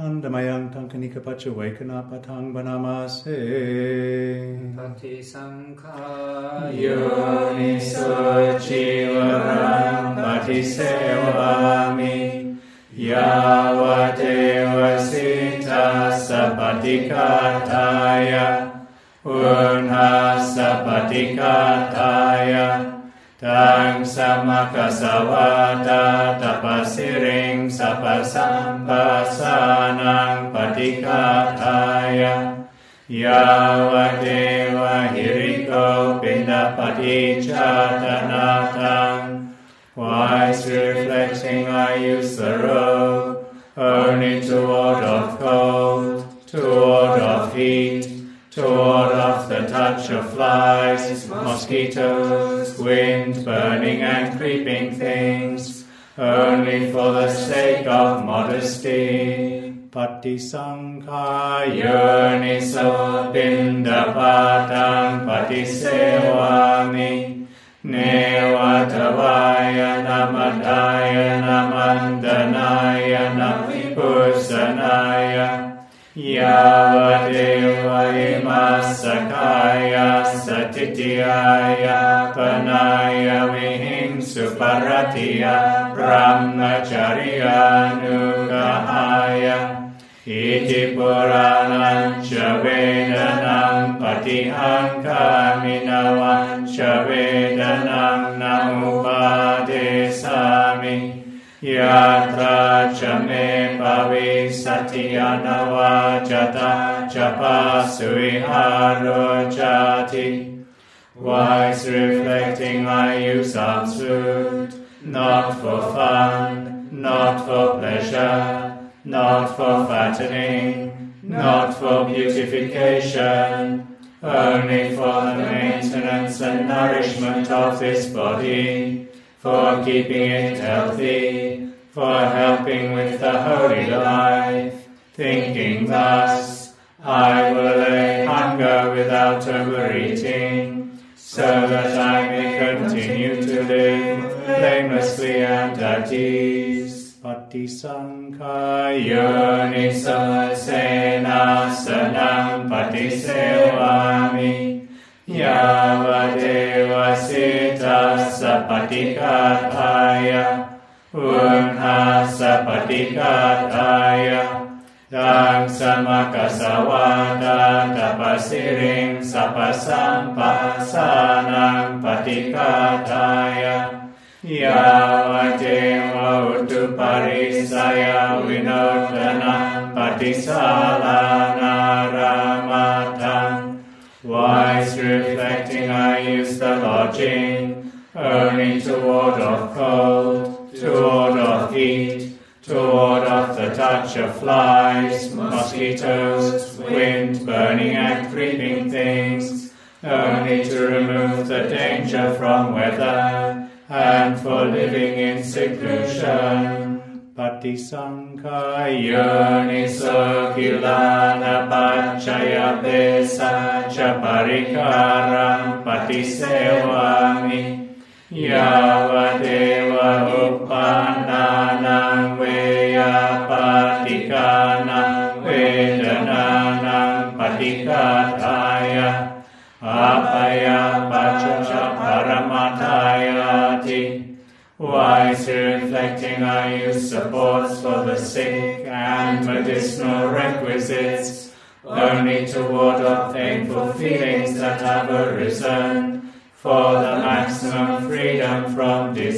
Pandamayang Tankanika Pachawekana Patang Banamase Pati Sankha Yoniso Chivaram Pati Sevami Yavadeva Sita Sapatikataya Unha Sapatikataya Tang samakasawata tapasiring sapasampasanang patikataya. Yawadeva hiriko pindapati chatanatang Wise reflecting I use the robe Only to ward off cold, to ward off heat to ward off the touch of flies, mosquitoes, wind, burning and creeping things, only for the sake of modesty. Patti Sankaya Niso Pindapatang Patti Sewami Nevatavaya Namadaya Sakaya Satityaya Panaya Vihim Suparatiya Brahmacharya Nukahaya Iti Puranam Chavedanam Patihankaminam Yatra chame pavi satyanava jata japa suiharo jati. Wise reflecting I use absolute, not for fun, not for pleasure, not for fattening, not for beautification, only for the maintenance and nourishment of this body for keeping it healthy, for helping with the holy life, thinking thus, I will lay hunger without overeating, so that I may continue to live blamelessly and at ease. Patti Sankaya Nisa Senasanam Patti Sevami Yavadeva Sita Sapatikataya Sapatikataya Tang Samakasawata Tapasiring Sapasampasanang Patikataya. Yavadeva Utuparisaya Vinodana Patisalana Ramatang Wise reflecting I use the lodging only to touch flies, mosquitoes, wind, burning and creeping things, only to remove the danger from weather, and for living in seclusion. Patti Sankaya Niso Kilana Pachaya Desa Chaparikaram Patti Sevami Patikataya Apaya Pachacha Paramatayati Wise reflecting I use supports for the sick and medicinal requisites, only to ward off painful feelings that have arisen, for the maximum freedom from disease.